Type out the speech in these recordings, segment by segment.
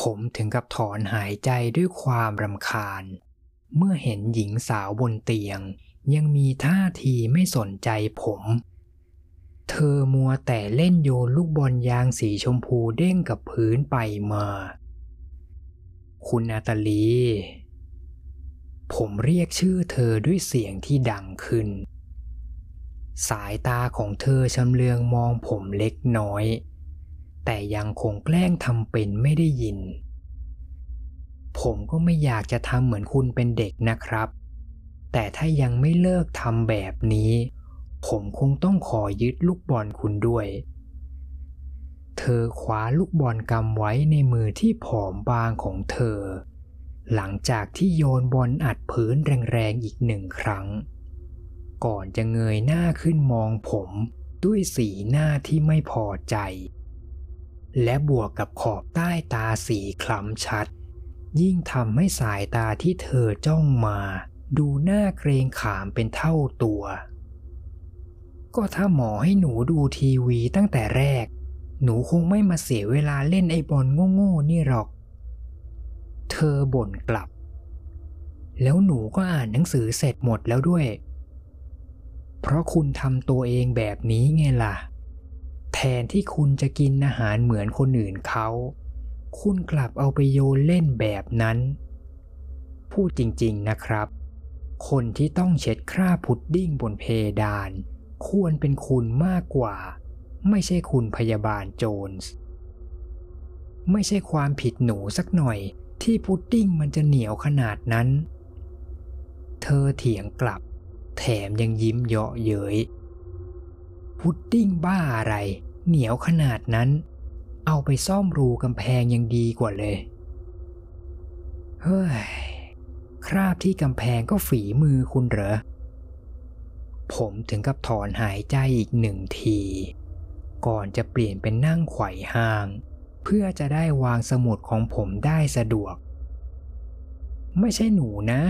ผมถึงกับถอนหายใจด้วยความรำคาญ เมื่อเห็นหญิงสาวบนเตียง ยังมีท่าทีไม่สนใจผม เธอมัวแต่เล่นโยนลูกบอลยางสีชมพูเด้งกับพื้นไปมา คุณนาตาลี ผมเรียกชื่อเธอด้วยเสียงที่ดังขึ้น สายตาของเธอชำเลืองมองผมเล็กน้อย แต่ยังคงแกล้งทำเป็นไม่ได้ยิน ผมก็ไม่อยากจะทำเหมือนคุณเป็นเด็กนะครับ แต่ถ้ายังไม่เลิกทำแบบนี้ ผมคงต้องขอยึดลูกบอลคุณด้วย เธอคว้าลูกบอลกำไว้ในมือที่ผอมบางของเธอ หลังจากที่โยนบอลอัดพื้นแรงๆอีกหนึ่งครั้ง ก่อนจะเงยหน้าขึ้นมองผมด้วยสีหน้าที่ไม่พอใจ และบวกกับขอบใต้ตาสีคล้ำชัด ยิ่งทำให้สายตาที่เธอจ้องมา ดูหน่าเกรงขามเป็นเท่าตัว ก็ถ้าหมอให้หนูดูทีวีตั้งแต่แรก หนูคงไม่มาเสียเวลาเล่นไอ้บอลโง่ๆนี่หรอก เธอบ่นกลับ แล้วหนูก็อ่านหนังสือเสร็จหมดแล้วด้วย เพราะคุณทำตัวเองแบบนี้ไงล่ะ ทนที่คุณจะกินอาหารเหมือนคนอื่นเขา คุณกลับเอาไปโยนเล่นแบบนั้น พูดจริงๆนะครับ คนที่ต้องเช็ดคราบพุดดิ้งบนเพดาน ควรเป็นคุณมากกว่า ไม่ใช่คุณพยาบาลโจนส์ ไม่ใช่ความผิดหนูสักหน่อยที่พุดดิ้งมันจะเหนียวขนาดนั้น เธอเถียงกลับ แถมยังยิ้มเยาะเย้ยพุดดิ้งบ้าอะไร เหนียวขนาดนั้น เอาไปซ่อมรูกำแพงยังดีกว่าเลย เฮ้ย คราบที่กำแพงก็ฝีมือคุณเหรอ ผมถึงกับถอนหายใจอีกหนึ่งที ก่อนจะเปลี่ยนเป็นนั่งไขว่ห้าง เพื่อจะได้วางสมุดของผมได้สะดวก ไม่ใช่หนูนะ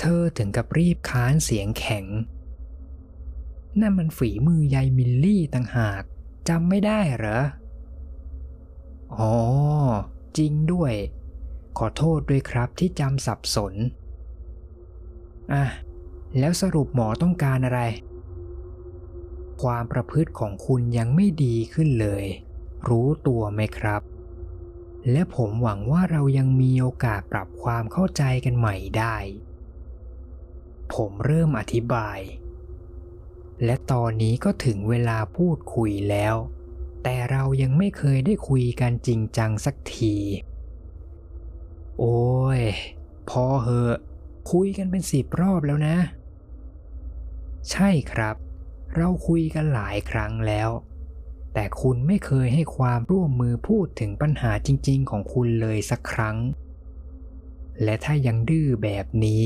เธอถึงกับรีบค้านเสียงแข็ง นั่นมันฝีมือยายมิลลี่ต่างหากจำไม่ได้เหรอ อ๋อ จริงด้วย ขอโทษด้วยครับที่จำสับสน อะ แล้วสรุปหมอต้องการอะไร ความประพฤติของคุณยังไม่ดีขึ้นเลย รู้ตัวไหมครับ และผมหวังว่าเรายังมีโอกาสปรับความเข้าใจกันใหม่ได้ ผมเริ่มอธิบาย และตอนนี้ก็ถึงเวลาพูดคุยแล้ว แต่เรายังไม่เคยได้คุยกันจริงจังสักที โอ้ย พอเหอะ คุยกันเป็นสิบรอบแล้วนะ ใช่ครับ เราคุยกันหลายครั้งแล้ว แต่คุณไม่เคยให้ความร่วมมือพูดถึงปัญหาจริง ๆ ของคุณเลยสักครั้ง และถ้ายังดื้อแบบนี้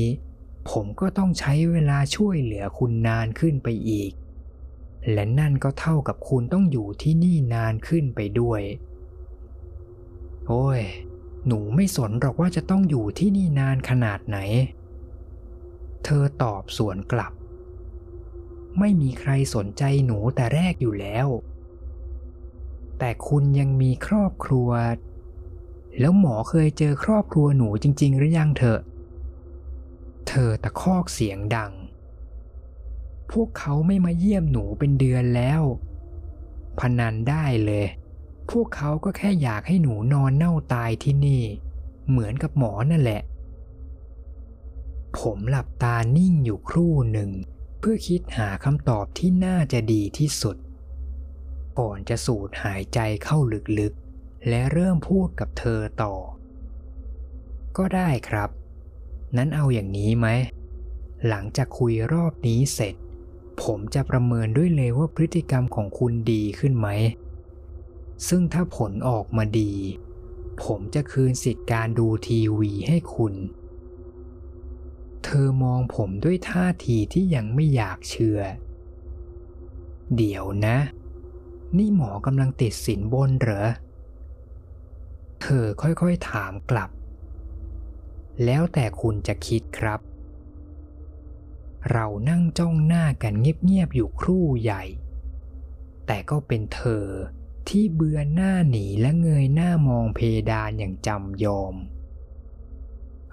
ผมก็ต้องใช้เวลาช่วยเหลือคุณนานขึ้นไปอีก และนั่นก็เท่ากับคุณต้องอยู่ที่นี่นานขึ้นไปด้วย โอ้ย หนูไม่สนหรอกว่าจะต้องอยู่ที่นี่นานขนาดไหน เธอตอบสวนกลับ ไม่มีใครสนใจหนูแต่แรกอยู่แล้ว แต่คุณยังมีครอบครัว แล้วหมอเคยเจอครอบครัวหนูจริง ๆ หรือยังเถอะ เธอตะคอกเสียงดัง พวกเขาไม่มาเยี่ยมหนูเป็นเดือนแล้ว พนันได้เลย พวกเขาก็แค่อยากให้หนูนอนเน่าตายที่นี่ เหมือนกับหมอนั่นแหละ ผมหลับตานิ่งอยู่ครู่หนึ่ง เพื่อคิดหาคำตอบที่น่าจะดีที่สุด ก่อนจะสูดหายใจเข้าลึกๆ และเริ่มพูดกับเธอต่อ ก็ได้ครับ นั้นเอาอย่างนี้ไหม หลังจากคุยรอบนี้เสร็จ ผมจะประเมินด้วยเลยว่าพฤติกรรมของคุณดีขึ้นไหม ซึ่งถ้าผลออกมาดี ผมจะคืนสิทธิ์การดูทีวีให้คุณ เธอมองผมด้วยท่าทีที่ยังไม่อยากเชื่อ เดี๋ยวนะ นี่หมอกำลังติดสินบนเหรอ เธอค่อยๆถามกลับ แล้วแต่คุณจะคิดครับ เรานั่งจ้องหน้ากันเงียบๆอยู่ครู่ใหญ่ แต่ก็เป็นเธอที่เบือนหน้าหนีและเงยหน้ามองเพดานอย่างจำยอม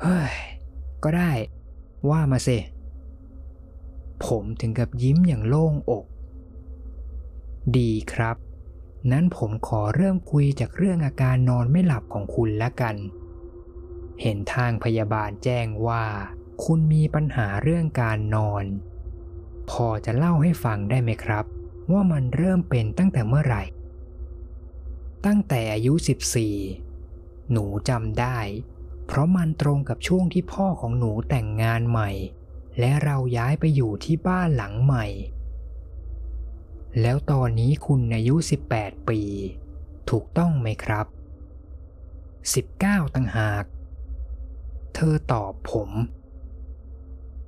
เฮ้ย ก็ได้ ว่ามาสิผมถึงกับยิ้มอย่างโล่งอก ดีครับ นั้นผมขอเริ่มคุยจากเรื่องอาการนอนไม่หลับของคุณละกัน เห็นทางพยาบาลแจ้งว่า คุณมีปัญหาเรื่องการนอน พอจะเล่าให้ฟังได้ไหมครับ ว่ามันเริ่มเป็นตั้งแต่เมื่อไหร่ ตั้งแต่อายุ 14 หนูจำได้ เพราะมันตรงกับช่วงที่พ่อของหนูแต่งงานใหม่ และเราย้ายไปอยู่ที่บ้านหลังใหม่ แล้วตอนนี้คุณอายุ 18 ปี ถูกต้องไหมครับ 19 ต่างหาก เธอตอบผม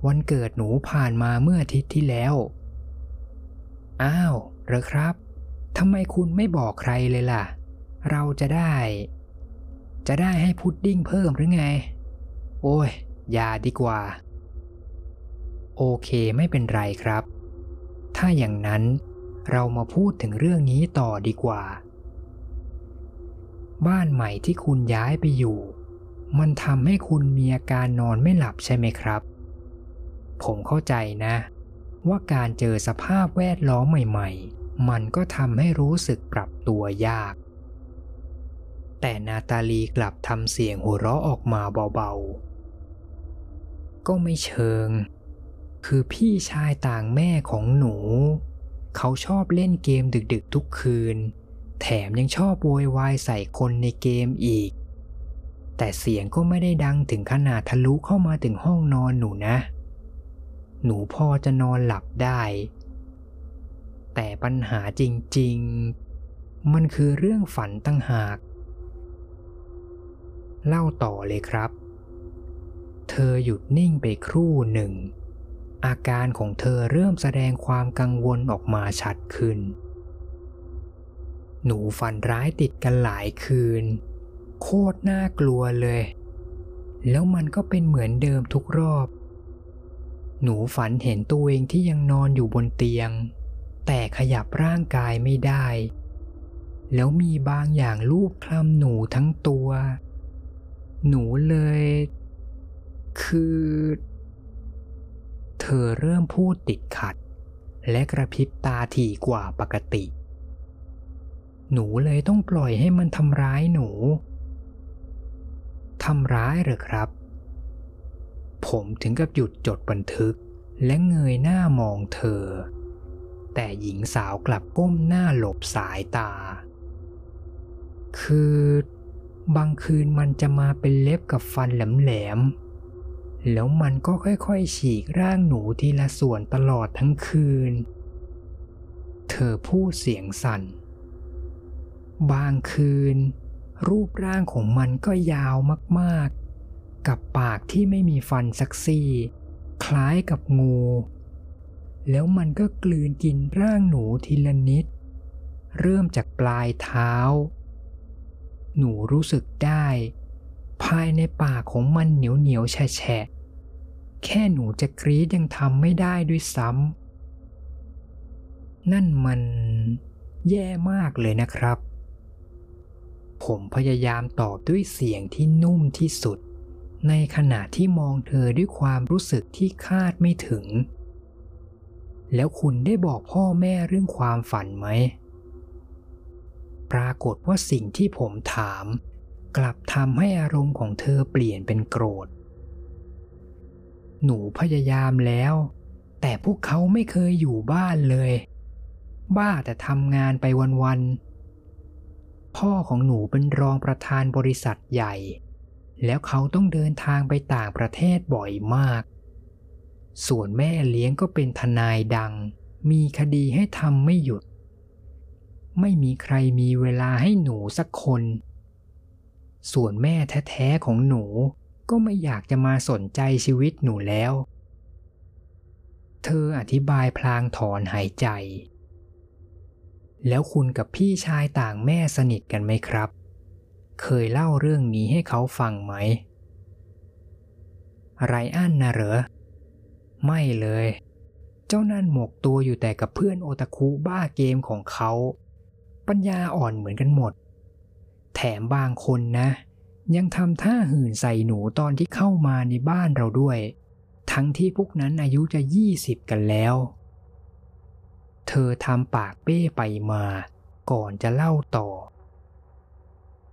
วันเกิดหนูผ่านมาเมื่ออาทิตย์ที่แล้ว อ้าวเหรอครับทำไมคุณไม่บอกใครเลยล่ะ เราจะได้ จะได้ให้พุดดิ้งเพิ่มหรือไง โอ้ย อย่าดีกว่า โอเคไม่เป็นไรครับ ถ้าอย่างนั้นเรามาพูดถึงเรื่องนี้ต่อดีกว่า บ้านใหม่ที่คุณย้ายไปอยู่ มันทำให้คุณมีอาการนอนไม่หลับใช่ไหมครับ ผมเข้าใจนะ ว่าการเจอสภาพแวดล้อมใหม่ ๆ มันก็ทำให้รู้สึกปรับตัวยาก แต่นาตาลีกลับทำเสียงหัวเราะออกมาเบาๆ ก็ไม่เชิง คือพี่ชายต่างแม่ของหนู เขาชอบเล่นเกมดึกๆทุกคืน แถมยังชอบโวยวายใส่คนในเกมอีก แต่เสียงก็ไม่ได้ดังถึงขนาดทะลุเข้ามาถึงห้องนอนหนูนะ หนูพอจะนอนหลับได้ แต่ปัญหาจริงๆ มันคือเรื่องฝันตั้งหาก เล่าต่อเลยครับ เธอหยุดนิ่งไปครู่หนึ่ง อาการของเธอเริ่มแสดงความกังวลออกมาชัดขึ้น หนูฝันร้ายติดกันหลายคืน โคตรน่ากลัวเลย แล้วมันก็เป็นเหมือนเดิมทุกรอบ หนูฝันเห็นตัวเองที่ยังนอนอยู่บนเตียง แต่ขยับร่างกายไม่ได้ แล้วมีบางอย่างลูบคลำหนูทั้งตัว หนูเลย คือ เธอเริ่มพูดติดขัด และกระพริบตาถี่กว่าปกติหนูเลยต้องปล่อยให้มันทำร้ายหนู ทำร้ายหรือครับ ผมถึงกับหยุดจดบันทึกและเงยหน้ามองเธอ แต่หญิงสาวกลับก้มหน้าหลบสายตา คือบางคืนมันจะมาเป็นเล็บกับฟันแหลมๆ แล้วมันก็ค่อยๆ ฉีกร่างหนูทีละส่วนตลอดทั้งคืน เธอพูดเสียงสั่น บางคืน รูปร่างของมันก็ยาวมากๆ กับปากที่ไม่มีฟันสักซี่ คล้ายกับงู แล้วมันก็กลืนกินร่างหนูทีละนิด เริ่มจากปลายเท้า หนูรู้สึกได้ ภายในปากของมันเหนียวเหนียวแฉะแค่หนูจะกรีดยังทำไม่ได้ด้วยซ้ำนั่นมันแย่มากเลยนะครับ ผมพยายามตอบด้วยเสียงที่นุ่มที่สุด ในขณะที่มองเธอด้วยความรู้สึกที่คาดไม่ถึง แล้วคุณได้บอกพ่อแม่เรื่องความฝันไหม ปรากฏว่าสิ่งที่ผมถาม กลับทำให้อารมณ์ของเธอเปลี่ยนเป็นโกรธ หนูพยายามแล้ว แต่พวกเขาไม่เคยอยู่บ้านเลย บ้าแต่ทำงานไปวันๆ พ่อของหนูเป็นรองประธานบริษัทใหญ่ แล้วเขาต้องเดินทางไปต่างประเทศบ่อยมาก ส่วนแม่เลี้ยงก็เป็นทนายดัง มีคดีให้ทำไม่หยุด ไม่มีใครมีเวลาให้หนูสักคน ส่วนแม่แท้ๆของหนูก็ไม่อยากจะมาสนใจชีวิตหนูแล้ว เธออธิบายพลางถอนหายใจ แล้วคุณกับพี่ชายต่างแม่สนิทกันไหมครับ เคยเล่าเรื่องนี้ให้เขาฟังไหม ไรอันนะเหรอ ไม่เลย เจ้านั่นหมกตัวอยู่แต่กับเพื่อนโอตาคุบ้าเกมของเขา ปัญญาอ่อนเหมือนกันหมด แถมบางคนนะ ยังทำท่าหื่นใส่หนูตอนที่เข้ามาในบ้านเราด้วย ทั้งที่พวกนั้นอายุจะยี่สิบกันแล้ว เธอทำปากเป้ไปมา ก่อนจะเล่าต่อ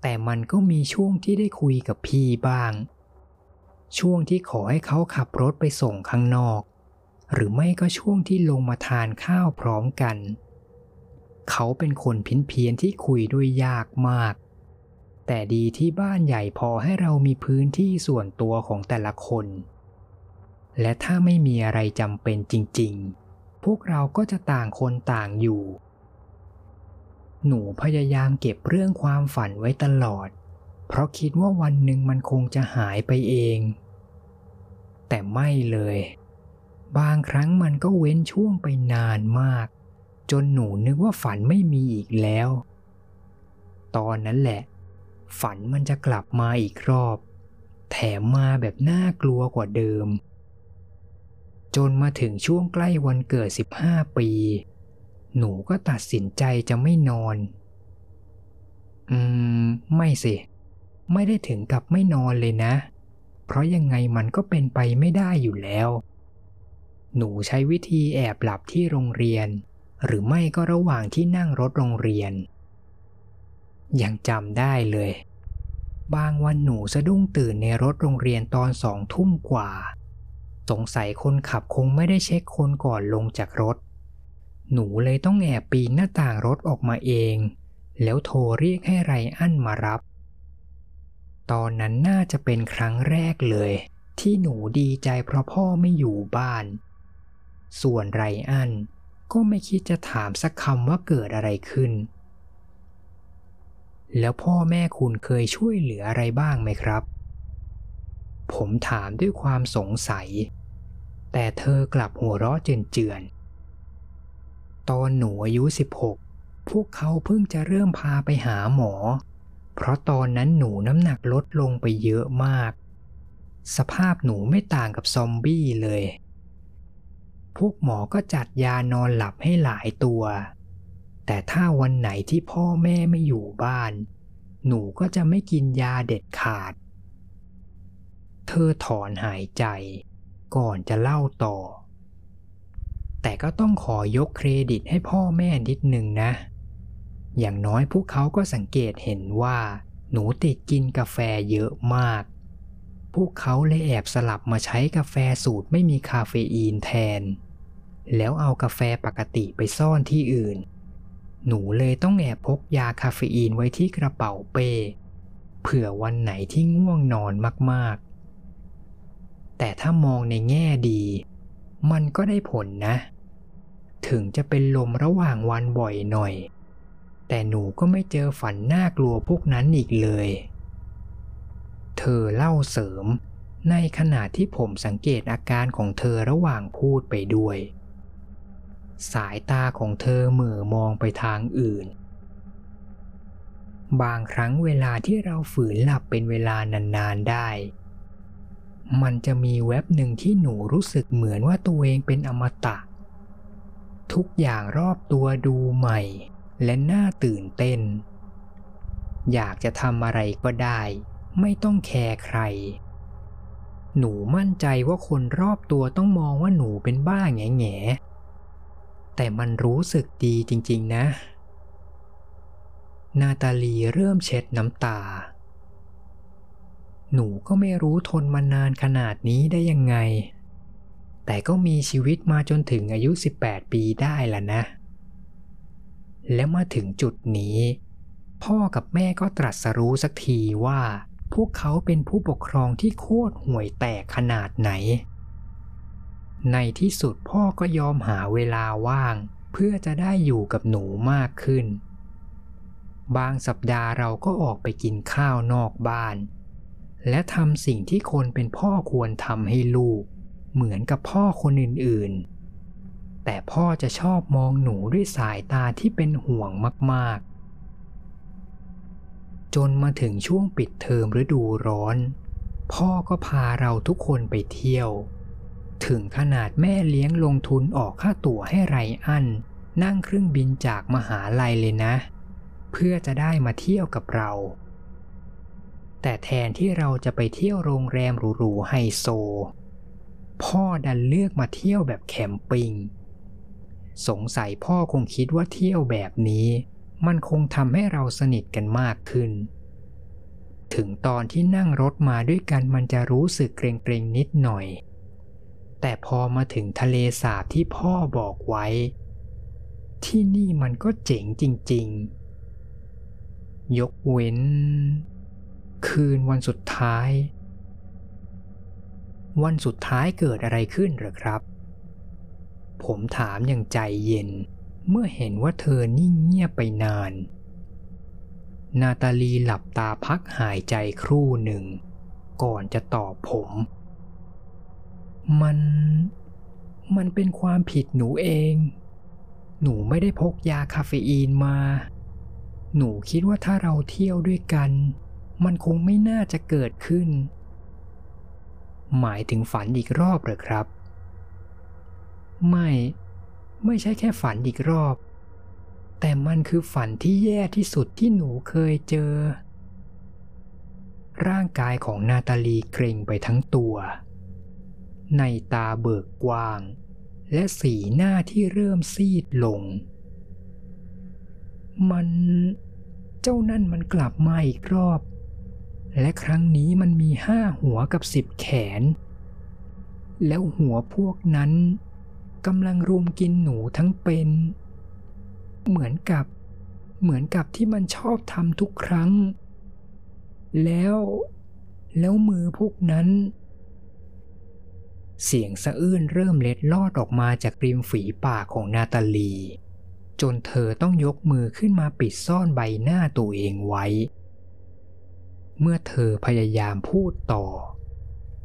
แต่มันก็มีช่วงที่ได้คุยกับพี่บ้าง ช่วงที่ขอให้เขาขับรถไปส่งข้างนอก หรือไม่ก็ช่วงที่ลงมาทานข้าวพร้อมกัน เขาเป็นคนพินเพียนที่คุยด้วยยากมาก แต่ดีที่บ้านใหญ่พอให้เรามีพื้นที่ส่วนตัวของแต่ละคน และถ้าไม่มีอะไรจำเป็นจริง ๆ พวกเราก็จะต่างคนต่างอยู่ หนูพยายามเก็บเรื่องความฝันไว้ตลอด เพราะคิดว่าวันหนึ่งมันคงจะหายไปเอง แต่ไม่เลย บางครั้งมันก็เว้นช่วงไปนานมาก จนหนูนึกว่าฝันไม่มีอีกแล้ว ตอนนั้นแหละ ฝันมันจะกลับมาอีกรอบ แถมมาแบบน่ากลัวกว่าเดิม จนมาถึงช่วงใกล้วันเกิด 15 ปี หนูก็ตัดสินใจจะไม่นอน อืม ไม่สิ ไม่ได้ถึงกับไม่นอนเลยนะ เพราะยังไงมันก็เป็นไปไม่ได้อยู่แล้ว หนูใช้วิธีแอบหลับที่โรงเรียน หรือไม่ก็ระหว่างที่นั่งรถโรงเรียน ยังจำได้เลย บางวันหนูสะดุ้งตื่นในรถโรงเรียนตอนสองทุ่มกว่า สงสัยคนขับคงไม่ได้เช็คคนก่อนลงจากรถ หนูเลยต้องแอบปีนหน้าต่างรถออกมาเอง แล้วโทรเรียกให้ไรอันมารับ ตอนนั้นน่าจะเป็นครั้งแรกเลย ที่หนูดีใจเพราะพ่อไม่อยู่บ้าน ส่วนไรอันก็ไม่คิดจะถามสักคำว่าเกิดอะไรขึ้น แล้วพ่อแม่คุณเคยช่วยเหลืออะไรบ้างไหมครับ ผมถามด้วยความสงสัย แต่เธอกลับหัวเราะเจือนๆ ตอนหนูอายุ 16 พวกเขาเพิ่งจะเริ่มพาไปหาหมอ เพราะตอนนั้นหนูน้ำหนักลดลงไปเยอะมาก สภาพหนูไม่ต่างกับซอมบี้เลย พวกหมอก็จัดยานอนหลับให้หลายตัว แต่ถ้าวันไหนที่พ่อแม่ไม่อยู่บ้าน หนูก็จะไม่กินยาเด็ดขาด เธอถอนหายใจ ก่อนจะเล่าต่อ แต่ก็ต้องขอยกเครดิตให้พ่อแม่นิดหนึ่งนะ อย่างน้อยพวกเขาก็สังเกตเห็นว่า หนูติดกินกาแฟเยอะมาก พวกเขาเลยแอบสลับมาใช้กาแฟสูตรไม่มีคาเฟอีนแทน แล้วเอากาแฟปกติไปซ่อนที่อื่น หนูเลยต้องแอบพกยาคาเฟอีนไว้ที่กระเป๋าเป้เผื่อวันไหนที่ง่วงนอนมากๆ แต่ถ้ามองในแง่ดี มันก็ได้ผลนะ ถึงจะเป็นลมระหว่างวันบ่อยหน่อย แต่หนูก็ไม่เจอฝันน่ากลัวพวกนั้นอีกเลย เธอเล่าเสริม ในขณะที่ผมสังเกตอาการของเธอระหว่างพูดไปด้วย สายตาของเธอเหม่อมองไปทางอื่น บางครั้งเวลาที่เราฝืนหลับเป็นเวลานานๆได้ มันจะมีแว็บหนึ่งที่หนูรู้สึกเหมือนว่าตัวเองเป็นอมตะ ทุกอย่างรอบตัวดูใหม่ และน่าตื่นเต้น อยากจะทำอะไรก็ได้ ไม่ต้องแคร์ใคร หนูมั่นใจว่าคนรอบตัวต้องมองว่าหนูเป็นบ้าแง่แง่แต่มันรู้สึกดีจริง ๆ นะ นาตาลีเริ่มเช็ดน้ำตา หนูก็ไม่รู้ทนมานานขนาดนี้ได้ยังไง แต่ก็มีชีวิตมาจนถึงอายุ 18 ปีได้ละนะ และมาถึงจุดนี้ พ่อกับแม่ก็ตรัสรู้สักทีว่า พวกเขาเป็นผู้ปกครองที่โคตรห่วยแตกขนาดไหน ในที่สุดพ่อก็ยอมหาเวลาว่าง เพื่อจะได้อยู่กับหนูมากขึ้น บางสัปดาห์เราก็ออกไปกินข้าวนอกบ้าน และทำสิ่งที่คนเป็นพ่อควรทำให้ลูก เหมือนกับพ่อคนอื่นๆ แต่พ่อจะชอบมองหนูด้วยสายตาที่เป็นห่วงมากๆ จนมาถึงช่วงปิดเทอมฤดูร้อน พ่อก็พาเราทุกคนไปเที่ยว ถึงขนาดแม่เลี้ยงลงทุนออกค่าตั๋วให้ไรอันนั่งเครื่องบินจากมหาลัยเลยนะ เพื่อจะได้มาเที่ยวกับเรา แต่แทนที่เราจะไปเที่ยวโรงแรมหรูๆไฮโซ พ่อดันเลือกมาเที่ยวแบบแคมปิงสงสัยพ่อคงคิดว่าเที่ยวแบบนี้ มันคงทำให้เราสนิทกันมากขึ้น ถึงตอนที่นั่งรถมาด้วยกันมันจะรู้สึกเกรงๆนิดหน่อย แต่พอมาถึงทะเลสาบที่พ่อบอกไว้ ที่นี่มันก็เจ๋งจริง ๆ ยกเว้น คืนวันสุดท้าย วันสุดท้ายเกิดอะไรขึ้นหรือครับ ผมถามอย่างใจเย็น เมื่อเห็นว่าเธอนิ่งเงียบไปนาน นาตาลีหลับตาพักหายใจครู่หนึ่ง ก่อนจะตอบผม มัน มันเป็นความผิดหนูเอง หนูไม่ได้พกยาคาเฟอีนมาหนูคิดว่าถ้าเราเที่ยวด้วยกัน มันคงไม่น่าจะเกิดขึ้น หมายถึงฝันอีกรอบเหรอครับ ไม่ ไม่ใช่แค่ฝันอีกรอบ แต่มันคือฝันที่แย่ที่สุดที่หนูเคยเจอ ร่างกายของนาตาลีเกร็งไปทั้งตัว ในตาเบิกกว้าง และสีหน้าที่เริ่มซีดลง มันเจ้านั่นมันกลับมาอีกรอบ และครั้งนี้มันมีห้าหัวกับสิบแขน แล้วหัวพวกนั้นกำลังรุมกินหนูทั้งเป็น เหมือนกับเหมือนกับที่มันชอบทำทุกครั้ง แล้วแล้วมือพวกนั้น เสียงสะอื้นเริ่มเล็ดลอดออกมาจากริมฝีปากของนาตาลี จนเธอต้องยกมือขึ้นมาปิดซ่อนใบหน้าตัวเองไว้ เมื่อเธอพยายามพูดต่อ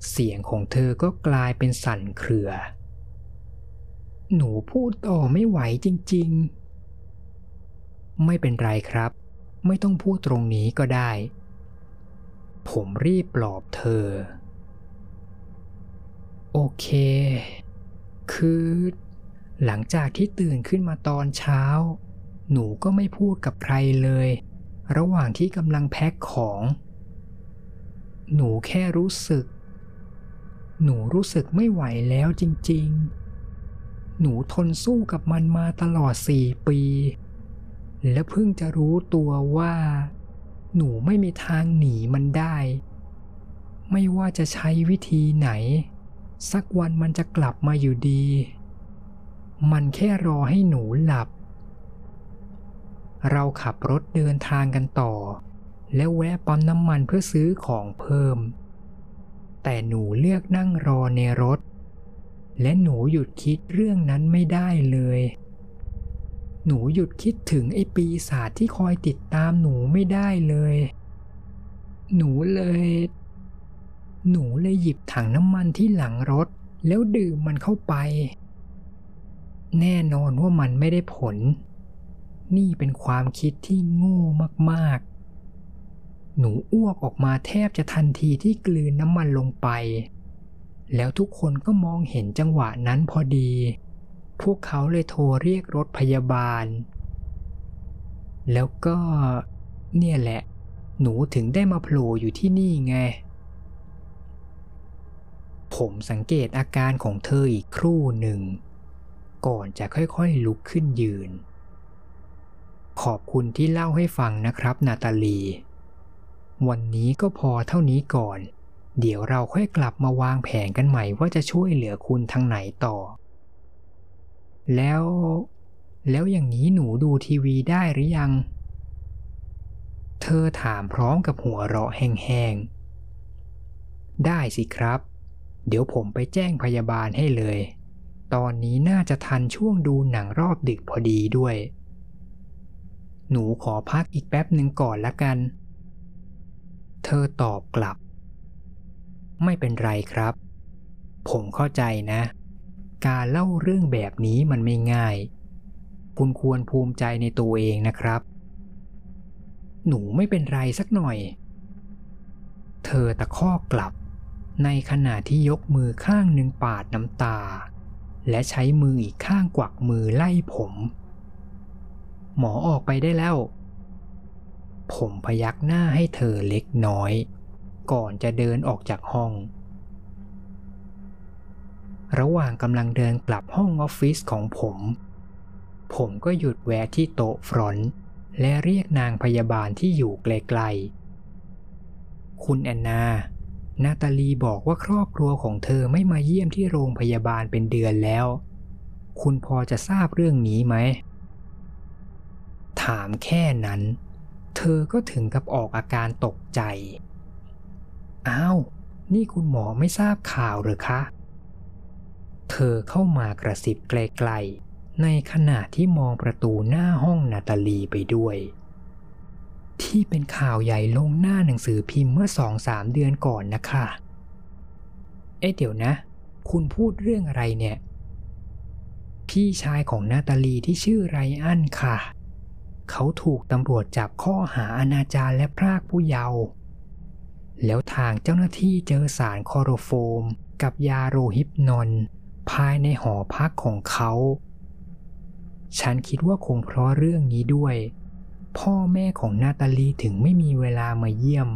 เสียงของเธอก็กลายเป็นสั่นเครือ หนูพูดต่อไม่ไหวจริง ๆ ไม่เป็นไรครับ ไม่ต้องพูดตรงนี้ก็ได้ ผมรีบปลอบเธอ โอเค คือ หลังจากที่ตื่นขึ้นมาตอนเช้า หนูก็ไม่พูดกับใครเลยระหว่างที่กำลังแพ็คของ หนูแค่รู้สึก หนูรู้สึกไม่ไหวแล้วจริง ๆ หนูทนสู้กับมันมาตลอดสี่ปี และเพิ่งจะรู้ตัวว่า หนูไม่มีทางหนีมันได้ ไม่ว่าจะใช้วิธีไหน สักวันมันจะกลับมาอยู่ดี มันแค่รอให้หนูหลับ เราขับรถเดินทางกันต่อ แล้วแวะปั๊มน้ำมันเพื่อซื้อของเพิ่ม แต่หนูเลือกนั่งรอในรถ และหนูหยุดคิดเรื่องนั้นไม่ได้เลย หนูหยุดคิดถึงไอ้ปีศาจที่คอยติดตามหนูไม่ได้เลย หนูเลย หนูเลยหยิบถังน้ำมันที่หลังรถ แล้วดื่มมันเข้าไป แน่นอนว่ามันไม่ได้ผล นี่เป็นความคิดที่โง่มากๆ หนูอ้วกออกมาแทบจะทันทีที่กลืนน้ำมันลงไป แล้วทุกคนก็มองเห็นจังหวะนั้นพอดี พวกเขาเลยโทรเรียกรถพยาบาล แล้วก็ เนี่ยแหละ หนูถึงได้มาโผล่อยู่ที่นี่ไง ผมสังเกตอาการของเธออีกครู่หนึ่ง ก่อนจะค่อยๆลุกขึ้นยืน ขอบคุณที่เล่าให้ฟังนะครับนาตาลี วันนี้ก็พอเท่านี้ก่อน เดี๋ยวเราค่อยกลับมาวางแผนกันใหม่ว่าจะช่วยเหลือคุณทางไหนต่อ แล้ว แล้วอย่างนี้หนูดูทีวีได้หรือยัง เธอถามพร้อมกับหัวเราะแห้งๆ ได้สิครับ เดี๋ยวผมไปแจ้งพยาบาลให้เลย ตอนนี้น่าจะทันช่วงดูหนังรอบดึกพอดีด้วยหนูขอพักอีกแป๊บหนึ่งก่อนละกัน เธอตอบกลับ ไม่เป็นไรครับ ผมเข้าใจนะ การเล่าเรื่องแบบนี้มันไม่ง่าย คุณควรภูมิใจในตัวเองนะครับ หนูไม่เป็นไรสักหน่อย เธอตะคอกกลับ ในขณะที่ยกมือข้างหนึ่งปาดน้ำตา และใช้มืออีกข้างกวักมือไล่ผม หมอออกไปได้แล้ว ผมพยักหน้าให้เธอเล็กน้อย ก่อนจะเดินออกจากห้อง ระหว่างกำลังเดินกลับห้องออฟฟิศของผม ผมก็หยุดแวะที่โต๊ะฟรอนต์และเรียกนางพยาบาลที่อยู่ไกลๆ คุณแอนนา นาตาลีบอกว่าครอบครัวของเธอไม่มาเยี่ยมที่โรงพยาบาลเป็นเดือนแล้ว คุณพอจะทราบเรื่องนี้ไหม ถามแค่นั้น เธอก็ถึงกับออกอาการตกใจ อ้าว นี่คุณหมอไม่ทราบข่าวหรือคะ เธอเข้ามากระซิบไกลๆ ในขณะที่มองประตูหน้าห้องนาตาลีไปด้วย ที่เป็นข่าวใหญ่ลงหน้าหนังสือพิมพ์เมื่อสองสามเดือนก่อนนะคะ เอ๊ะเดี๋ยวนะ คุณพูดเรื่องอะไรเนี่ย พี่ชายของนาตาลีที่ชื่อไรอันค่ะ เขาถูกตำรวจจับข้อหาอนาจารและพรากผู้เยาว์แล้วทางเจ้าหน้าที่เจอสารคอโรโฟม กับยาโรฮิปนอนภายในหอพักของเขา ฉันคิดว่าคงเพราะเรื่องนี้ด้วย พ่อแม่ของนาตาลีถึงไม่มีเวลามาเยี่ยม